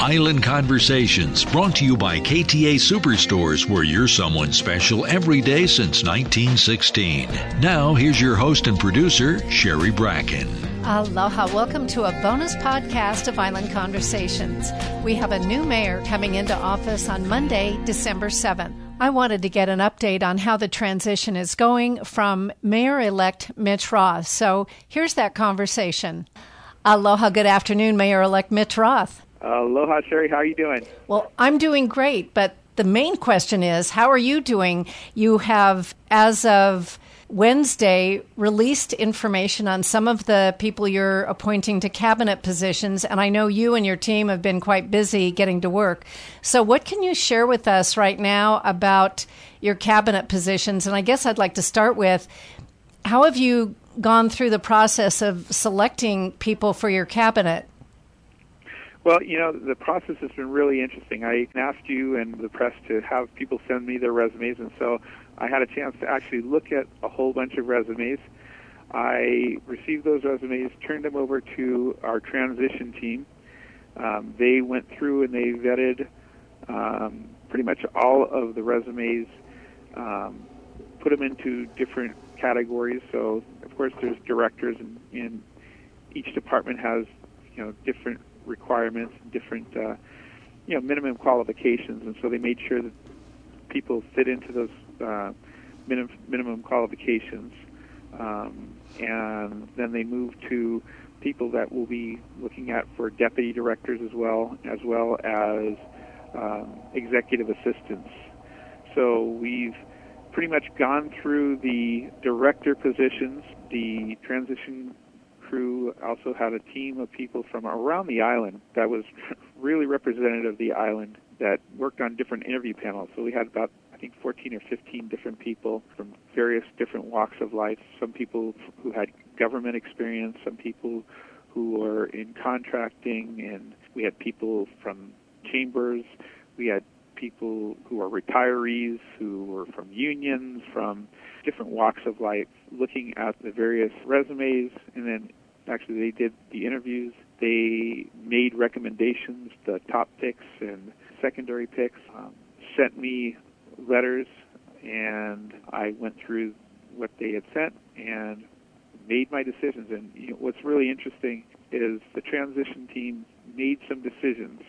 Island Conversations brought to you by KTA Superstores where you're someone special every day since 1916. Now here's your host and producer Sherry Bracken. Aloha. Welcome to a bonus podcast of Island Conversations. We have a new mayor coming into office on Monday, December 7th. I wanted to get an update on how the transition is going from Mayor elect Mitch Roth. So here's that conversation. Aloha. Good afternoon, Mayor elect Mitch Roth. Aloha, Sherry. How are you doing? Well, I'm doing great, but the main question is how are you doing? You have, as of Wednesday released information on some of the people you're appointing to cabinet positions, and I know you and your team have been quite busy getting to work. So, what can you share with us right now about your cabinet positions? And I guess I'd like to start with how have you gone through the process of selecting people for your cabinet? Well, you know, the process has been really interesting. I asked you and the press to have people send me their resumes, and so I had a chance to actually look at a whole bunch of resumes. I received those resumes, turned them over to our transition team. Um, they went through and they vetted um, pretty much all of the resumes, um, put them into different categories. So, of course, there's directors, and, and each department has you know different requirements, and different uh, you know minimum qualifications, and so they made sure that people fit into those uh, minimum qualifications, um, and then they moved to people that will be looking at for deputy directors as well, as well as um, executive assistants. So we've pretty much gone through the director positions, the transition crew also had a team of people from around the island that was really representative of the island that worked on different interview panels. So we had about I think 14 or 15 different people from various different walks of life. Some people who had government experience, some people who were in contracting, and we had people from chambers. We had people who are retirees, who were from unions, from different walks of life, looking at the various resumes, and then actually they did the interviews. They made recommendations, the top picks and secondary picks, um, sent me letters, and I went through what they had sent and made my decisions. And you know, what's really interesting is the transition team made some decisions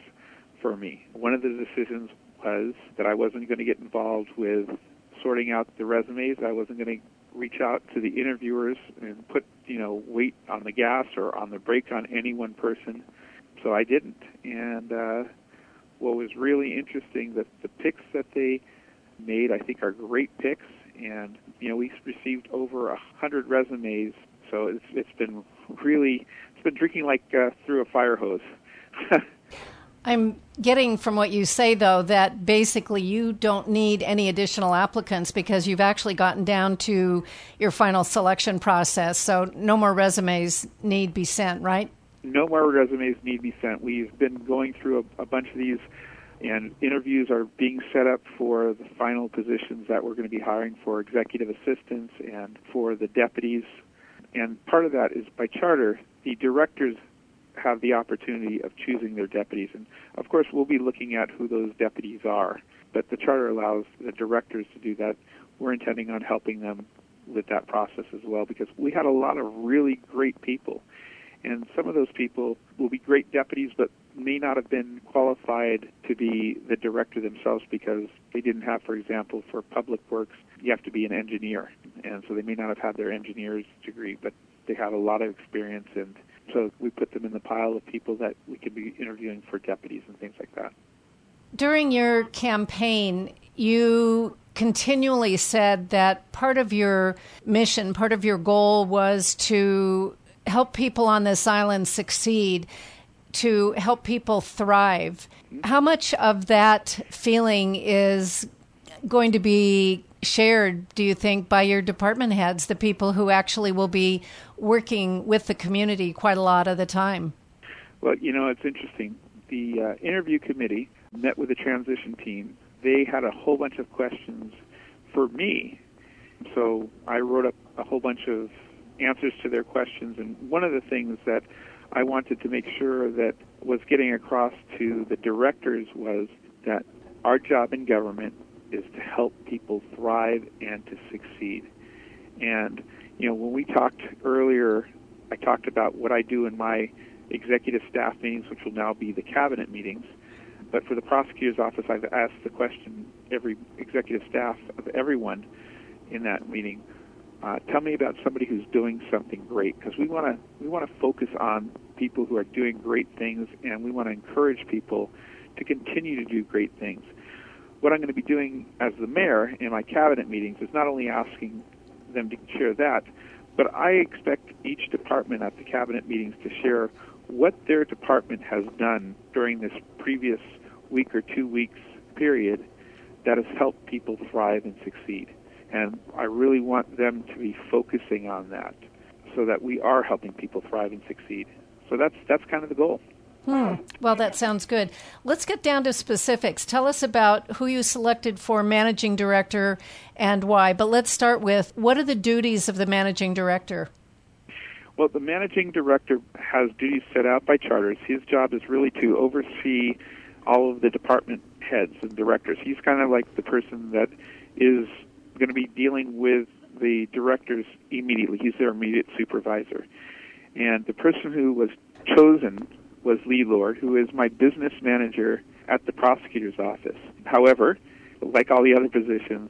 for me. One of the decisions was that I wasn't going to get involved with sorting out the resumes. I wasn't going to reach out to the interviewers and put you know weight on the gas or on the brake on any one person. So I didn't. And uh, what was really interesting that the picks that they made, I think, are great picks. And you know we received over a hundred resumes. So it's it's been really it's been drinking like uh, through a fire hose. I'm getting from what you say, though, that basically you don't need any additional applicants because you've actually gotten down to your final selection process. So no more resumes need be sent, right? No more resumes need be sent. We've been going through a, a bunch of these, and interviews are being set up for the final positions that we're going to be hiring for executive assistants and for the deputies. And part of that is by charter, the directors have the opportunity of choosing their deputies. And of course, we'll be looking at who those deputies are. But the charter allows the directors to do that. We're intending on helping them with that process as well because we had a lot of really great people. And some of those people will be great deputies, but may not have been qualified to be the director themselves because they didn't have, for example, for public works, you have to be an engineer. And so they may not have had their engineer's degree, but they have a lot of experience and so we put them in the pile of people that we could be interviewing for deputies and things like that. During your campaign, you continually said that part of your mission, part of your goal was to help people on this island succeed, to help people thrive. Mm-hmm. How much of that feeling is going to be shared, do you think, by your department heads, the people who actually will be working with the community quite a lot of the time? Well, you know, it's interesting. The uh, interview committee met with the transition team. They had a whole bunch of questions for me. So I wrote up a whole bunch of answers to their questions. And one of the things that I wanted to make sure that was getting across to the directors was that our job in government is to help people thrive and to succeed. And, you know, when we talked earlier, I talked about what I do in my executive staff meetings, which will now be the cabinet meetings. But for the prosecutor's office, I've asked the question every executive staff of everyone in that meeting. Uh, tell me about somebody who's doing something great because we want to we want to focus on people who are doing great things and we want to encourage people to continue to do great things. What I'm going to be doing as the mayor in my cabinet meetings is not only asking them to share that, but I expect each department at the cabinet meetings to share what their department has done during this previous week or two weeks period that has helped people thrive and succeed. And I really want them to be focusing on that so that we are helping people thrive and succeed. So that's that's kind of the goal. Hmm. Well, that sounds good. Let's get down to specifics. Tell us about who you selected for managing director and why. But let's start with what are the duties of the managing director? Well, the managing director has duties set out by charters. His job is really to oversee all of the department heads and directors. He's kind of like the person that is going to be dealing with the directors immediately. He's their immediate supervisor. And the person who was chosen was Lee Lord, who is my business manager at the prosecutor's office. However, like all the other positions,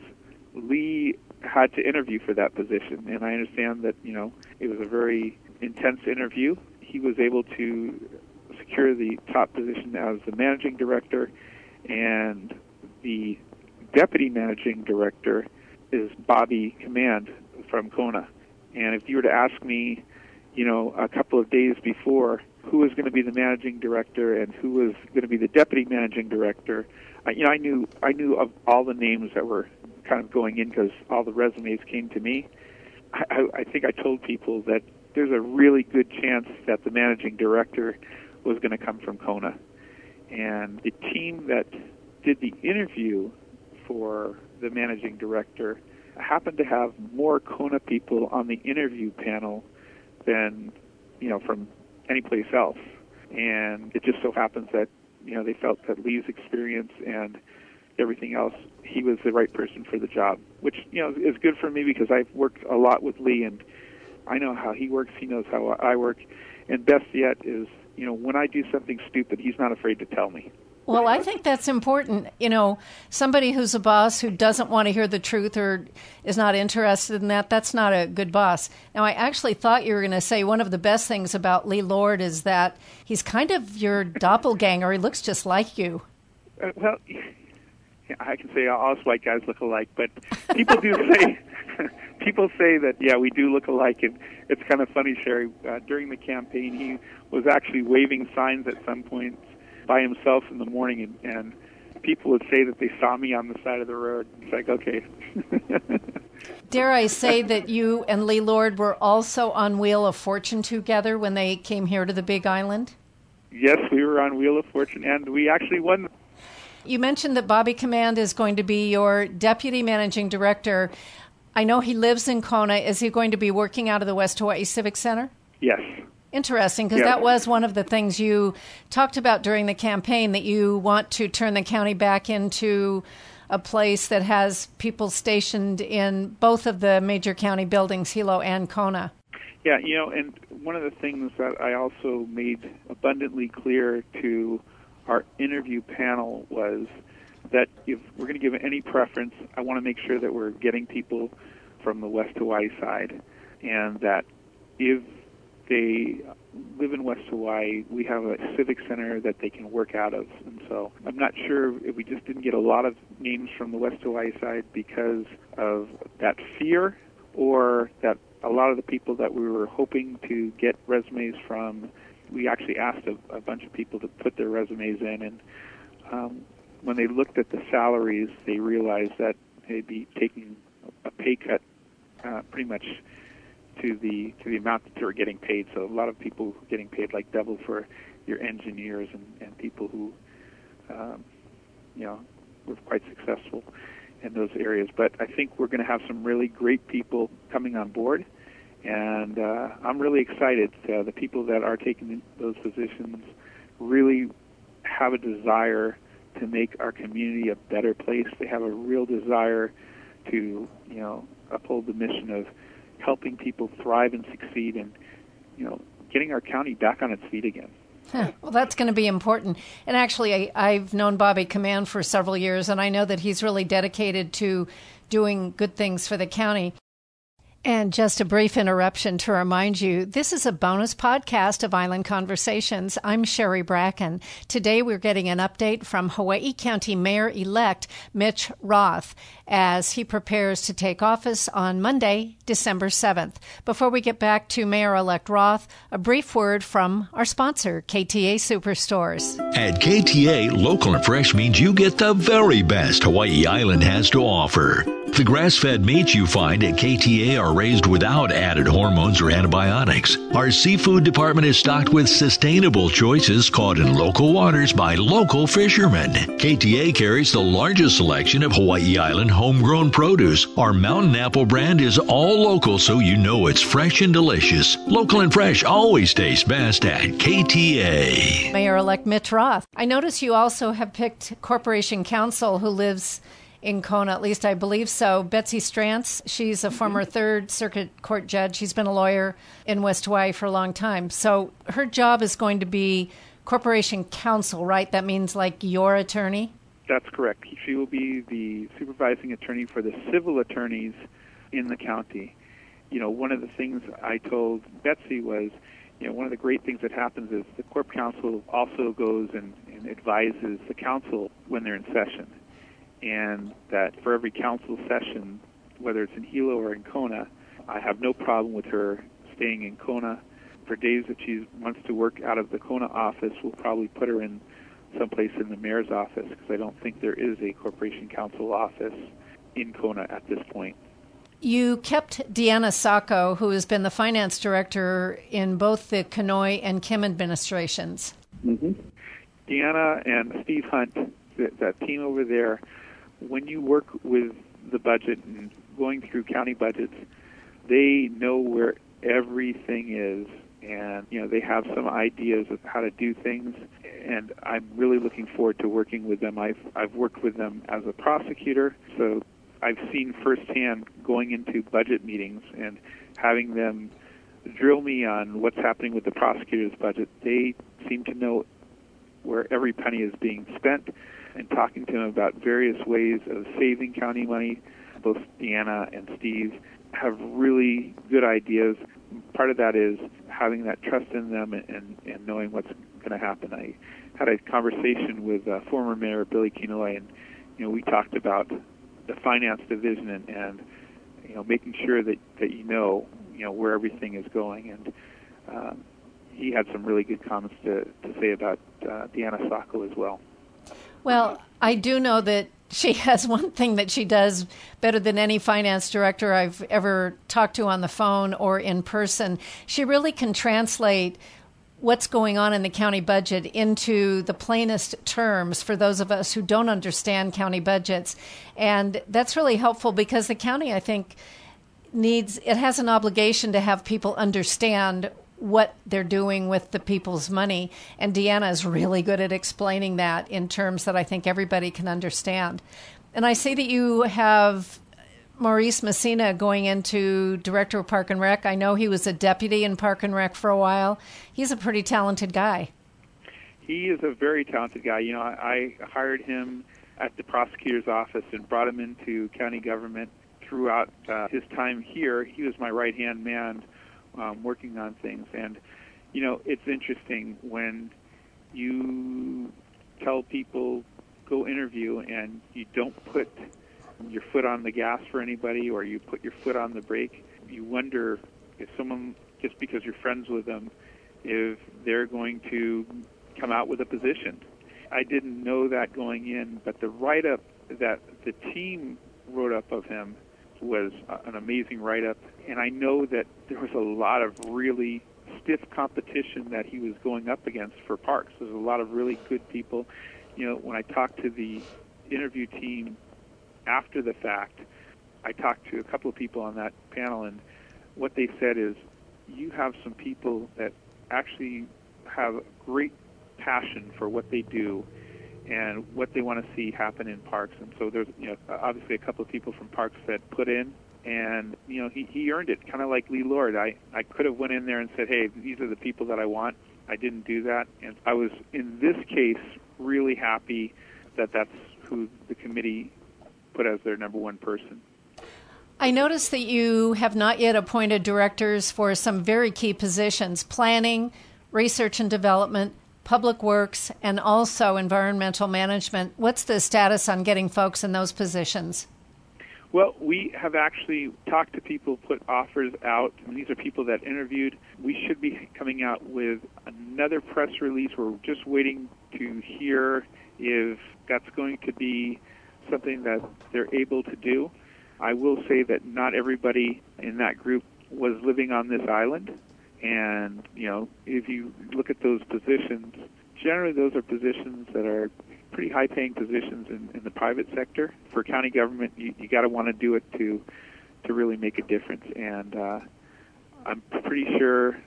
Lee had to interview for that position, and I understand that you know it was a very intense interview. He was able to secure the top position as the managing director, and the deputy managing director is Bobby Command from Kona. And if you were to ask me, you know, a couple of days before who was going to be the managing director and who was going to be the deputy managing director, I, you know, I knew I knew of all the names that were kind of going in because all the resumes came to me. I, I, I think I told people that there's a really good chance that the managing director was going to come from Kona, and the team that did the interview for the managing director happened to have more Kona people on the interview panel than you know from any place else. And it just so happens that you know they felt that Lee's experience and everything else, he was the right person for the job, which you know is good for me because I've worked a lot with Lee and I know how he works. He knows how I work, and best yet is you know when I do something stupid, he's not afraid to tell me. Well, I think that's important. You know, somebody who's a boss who doesn't want to hear the truth or is not interested in that, that's not a good boss. Now, I actually thought you were going to say one of the best things about Lee Lord is that he's kind of your doppelganger. He looks just like you. Uh, well, I can say all white guys look alike, but people do say people say that yeah, we do look alike, and it's kind of funny, Sherry. Uh, during the campaign, he was actually waving signs at some points by himself in the morning, and, and people would say that they saw me on the side of the road. It's like, okay. Dare I say that you and Lee Lord were also on Wheel of Fortune together when they came here to the Big Island? Yes, we were on Wheel of Fortune, and we actually won. You mentioned that Bobby Command is going to be your deputy managing director. I know he lives in Kona. Is he going to be working out of the West Hawaii Civic Center? Yes. Interesting, because yeah. that was one of the things you talked about during the campaign that you want to turn the county back into a place that has people stationed in both of the major county buildings, Hilo and Kona. Yeah, you know, and one of the things that I also made abundantly clear to our interview panel was that if we're going to give any preference, I want to make sure that we're getting people from the West Hawaii side, and that if they live in West Hawaii. We have a civic center that they can work out of. And so I'm not sure if we just didn't get a lot of names from the West Hawaii side because of that fear or that a lot of the people that we were hoping to get resumes from, we actually asked a, a bunch of people to put their resumes in. And um, when they looked at the salaries, they realized that they'd be taking a pay cut uh, pretty much to the to the amount that were getting paid. So a lot of people getting paid like double for your engineers and, and people who, um, you know, were quite successful in those areas. But I think we're going to have some really great people coming on board, and uh, I'm really excited. Uh, the people that are taking those positions really have a desire to make our community a better place. They have a real desire to, you know, uphold the mission of helping people thrive and succeed and, you know, getting our county back on its feet again. Huh. Well, that's going to be important. And actually, I, have known Bobby Command for several years, and I know that he's really dedicated to doing good things for the county. And just a brief interruption to remind you this is a bonus podcast of Island Conversations. I'm Sherry Bracken. Today we're getting an update from Hawaii County Mayor elect Mitch Roth as he prepares to take office on Monday, December 7th. Before we get back to Mayor elect Roth, a brief word from our sponsor, KTA Superstores. At KTA, local and fresh means you get the very best Hawaii Island has to offer. The grass fed meats you find at KTA are raised without added hormones or antibiotics. Our seafood department is stocked with sustainable choices caught in local waters by local fishermen. KTA carries the largest selection of Hawaii Island homegrown produce. Our mountain apple brand is all local so you know it's fresh and delicious. Local and fresh always tastes best at KTA. Mayor elect Mitch Roth. I notice you also have picked Corporation Counsel who lives in Kona, at least I believe so. Betsy Strance, she's a mm-hmm. former Third Circuit Court judge. She's been a lawyer in West Hawaii for a long time. So her job is going to be corporation counsel, right? That means like your attorney? That's correct. She will be the supervising attorney for the civil attorneys in the county. You know, one of the things I told Betsy was, you know, one of the great things that happens is the corp counsel also goes and, and advises the council when they're in session and that for every council session, whether it's in Hilo or in Kona, I have no problem with her staying in Kona. For days that she wants to work out of the Kona office, we'll probably put her in someplace in the mayor's office because I don't think there is a corporation counsel office in Kona at this point. You kept Deanna Sako, who has been the finance director in both the Kenoi and Kim administrations. Mm-hmm. Deanna and Steve Hunt, that, that team over there, when you work with the budget and going through county budgets, they know where everything is and you know they have some ideas of how to do things and I'm really looking forward to working with them. I've I've worked with them as a prosecutor, so I've seen firsthand going into budget meetings and having them drill me on what's happening with the prosecutor's budget. They seem to know where every penny is being spent and talking to him about various ways of saving county money. Both Deanna and Steve have really good ideas. Part of that is having that trust in them and, and, knowing what's going to happen. I had a conversation with uh, former Mayor Billy Kenoi, and you know we talked about the finance division and, and you know making sure that that you know you know where everything is going. And um, he had some really good comments to to say about uh, Deanna Sako as well. Well, I do know that she has one thing that she does better than any finance director I've ever talked to on the phone or in person. She really can translate what's going on in the county budget into the plainest terms for those of us who don't understand county budgets. And that's really helpful because the county, I think, needs it has an obligation to have people understand what they're doing with the people's money. And Deanna is really good at explaining that in terms that I think everybody can understand. And I see that you have Maurice Messina going into director of Park and Rec. I know he was a deputy in Park and Rec for a while. He's a pretty talented guy. He is a very talented guy. You know, I, I hired him at the prosecutor's office and brought him into county government throughout uh, his time here. He was my right hand man um, working on things. And you know, it's interesting when you tell people go interview and you don't put your foot on the gas for anybody or you put your foot on the brake. You wonder if someone just because you're friends with them, if they're going to come out with a position. I didn't know that going in, but the write up that the team wrote up of him was an amazing write up. And I know that there was a lot of really stiff competition that he was going up against for parks. There's a lot of really good people. You know, when I talked to the interview team after the fact, I talked to a couple of people on that panel, and what they said is, you have some people that actually have great passion for what they do and what they want to see happen in parks. And so there's, you know, obviously a couple of people from parks that put in, and you know, he he earned it, kind of like Lee Lord. I I could have went in there and said, hey, these are the people that I want. I didn't do that, and I was in this case really happy that that's who the committee put as their number one person. I noticed that you have not yet appointed directors for some very key positions planning, research and development, public works, and also environmental management. What's the status on getting folks in those positions? Well, we have actually talked to people, put offers out, and these are people that interviewed. We should be coming out with another press release. We're just waiting to hear if that's going to be something that they're able to do. I will say that not everybody in that group was living on this island. And, you know, if you look at those positions, generally those are positions that are pretty high paying positions in, in the private sector. For county government, you, you got to want to do it to, to really make a difference. And uh, I'm pretty sure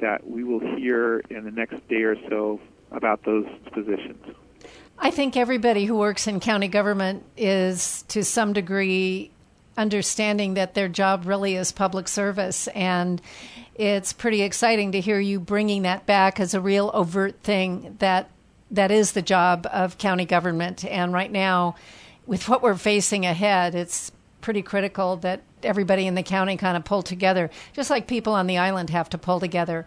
that we will hear in the next day or so about those positions. I think everybody who works in county government is to some degree understanding that their job really is public service. And it's pretty exciting to hear you bringing that back as a real overt thing that that is the job of county government. And right now, with what we're facing ahead, it's pretty critical that everybody in the county kind of pull together, just like people on the island have to pull together.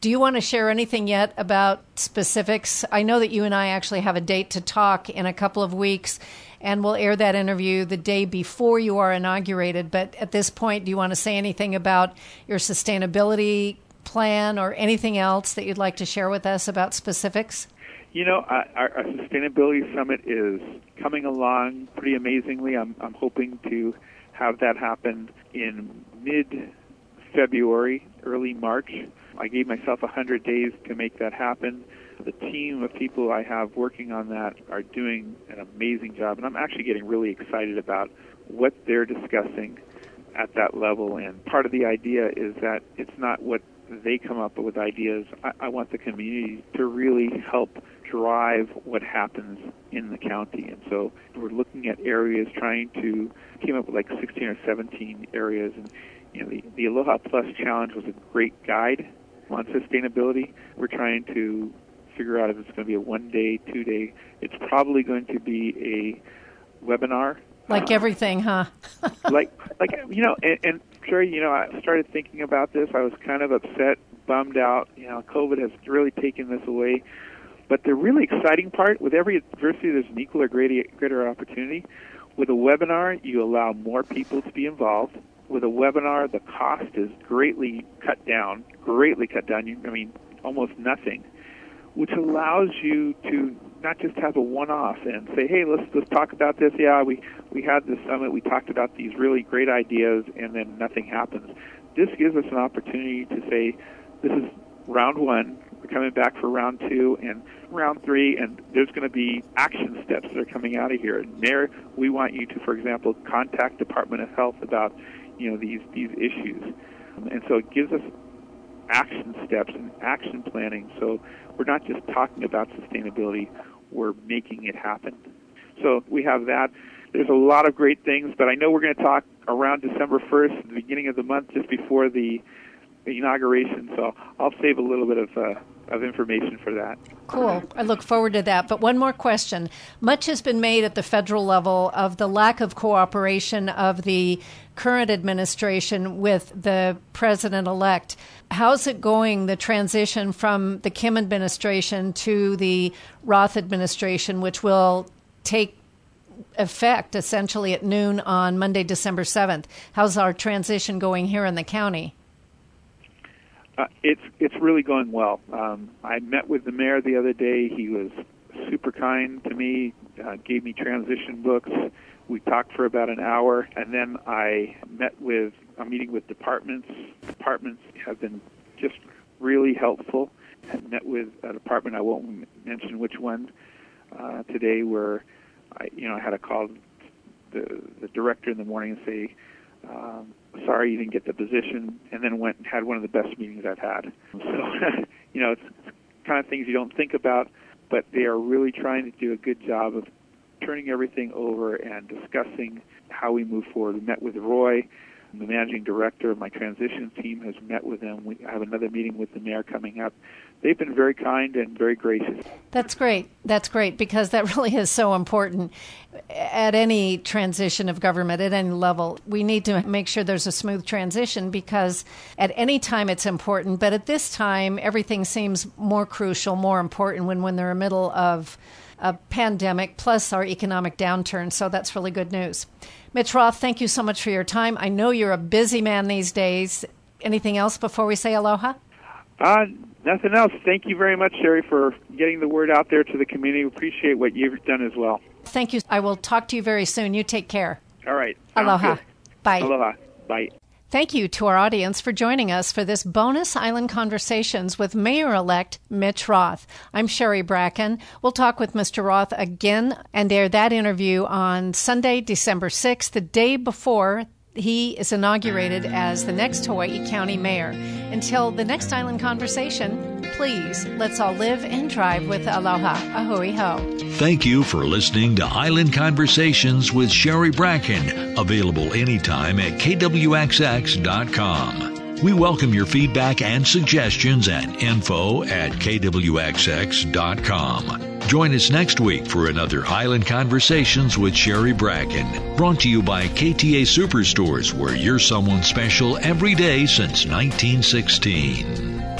Do you want to share anything yet about specifics? I know that you and I actually have a date to talk in a couple of weeks, and we'll air that interview the day before you are inaugurated. But at this point, do you want to say anything about your sustainability plan or anything else that you'd like to share with us about specifics? You know, our, our sustainability summit is coming along pretty amazingly. I'm, I'm hoping to have that happen in mid February, early March. I gave myself 100 days to make that happen the team of people I have working on that are doing an amazing job, and I'm actually getting really excited about what they're discussing at that level. And part of the idea is that it's not what they come up with ideas. I, I want the community to really help drive what happens in the county. And so we're looking at areas, trying to came up with like 16 or 17 areas. And you know, the, the Aloha Plus Challenge was a great guide on sustainability. We're trying to figure out if it's going to be a one day, two day. It's probably going to be a webinar. Like uh, everything, huh? like, like you know, and, and sure, you know, I started thinking about this. I was kind of upset, bummed out. You know, COVID has really taken this away. But the really exciting part with every adversity, there's an equal or greater, greater opportunity. With a webinar, you allow more people to be involved. With a webinar, the cost is greatly cut down, greatly cut down. You, I mean, almost nothing which allows you to not just have a one-off and say, "Hey, let's let's talk about this." Yeah, we we had this summit. We talked about these really great ideas, and then nothing happens. This gives us an opportunity to say, "This is round one. We're coming back for round two and round three, and there's going to be action steps that are coming out of here." And there, we want you to, for example, contact Department of Health about you know these these issues, and so it gives us action steps and action planning. So we're not just talking about sustainability, we're making it happen. So we have that. There's a lot of great things, but I know we're going to talk around December 1st, the beginning of the month, just before the inauguration. So I'll save a little bit of uh, of information for that. Cool. I look forward to that. But one more question. Much has been made at the federal level of the lack of cooperation of the current administration with the president elect. How's it going, the transition from the Kim administration to the Roth administration, which will take effect essentially at noon on Monday, December 7th? How's our transition going here in the county? Uh, it's it's really going well. Um, I met with the mayor the other day. He was super kind to me. Uh, gave me transition books. We talked for about an hour, and then I met with a meeting with departments. Departments have been just really helpful. I met with a department I won't mention which one uh, today, where I, you know, I had to call the the director in the morning and say, um, "Sorry, you didn't get the position," and then went and had one of the best meetings I've had. So, you know, it's, kind of things you don't think about, but they are really trying to do a good job of turning everything over and discussing how we move forward. We met with Roy, the managing director of my transition team, has met with them. We have another meeting with the mayor coming up. They've been very kind and very gracious. That's great. That's great because that really is so important at any transition of government at any level. We need to make sure there's a smooth transition because at any time it's important, but at this time everything seems more crucial, more important when when they're in the middle of a pandemic plus our economic downturn. So that's really good news. Mitch Roth, thank you so much for your time. I know you're a busy man these days. Anything else before we say aloha? Uh, nothing else. Thank you very much, Sherry, for getting the word out there to the community. We Appreciate what you've done as well. Thank you. I will talk to you very soon. You take care. All right. Aloha. Good. Bye. Aloha. Bye. Thank you to our audience for joining us for this bonus Island Conversations with Mayor elect Mitch Roth. I'm Sherry Bracken. We'll talk with Mr. Roth again and air that interview on Sunday, December 6th, the day before he is inaugurated as the next Hawaii County Mayor. Until the next Island Conversation, please let's all live and drive with aloha. Ahui ho. Thank you for listening to Island Conversations with Sherry Bracken, available anytime at kwxx.com. We welcome your feedback and suggestions at info at kwxx.com. Join us next week for another Island Conversations with Sherry Bracken, brought to you by KTA Superstores, where you're someone special every day since 1916.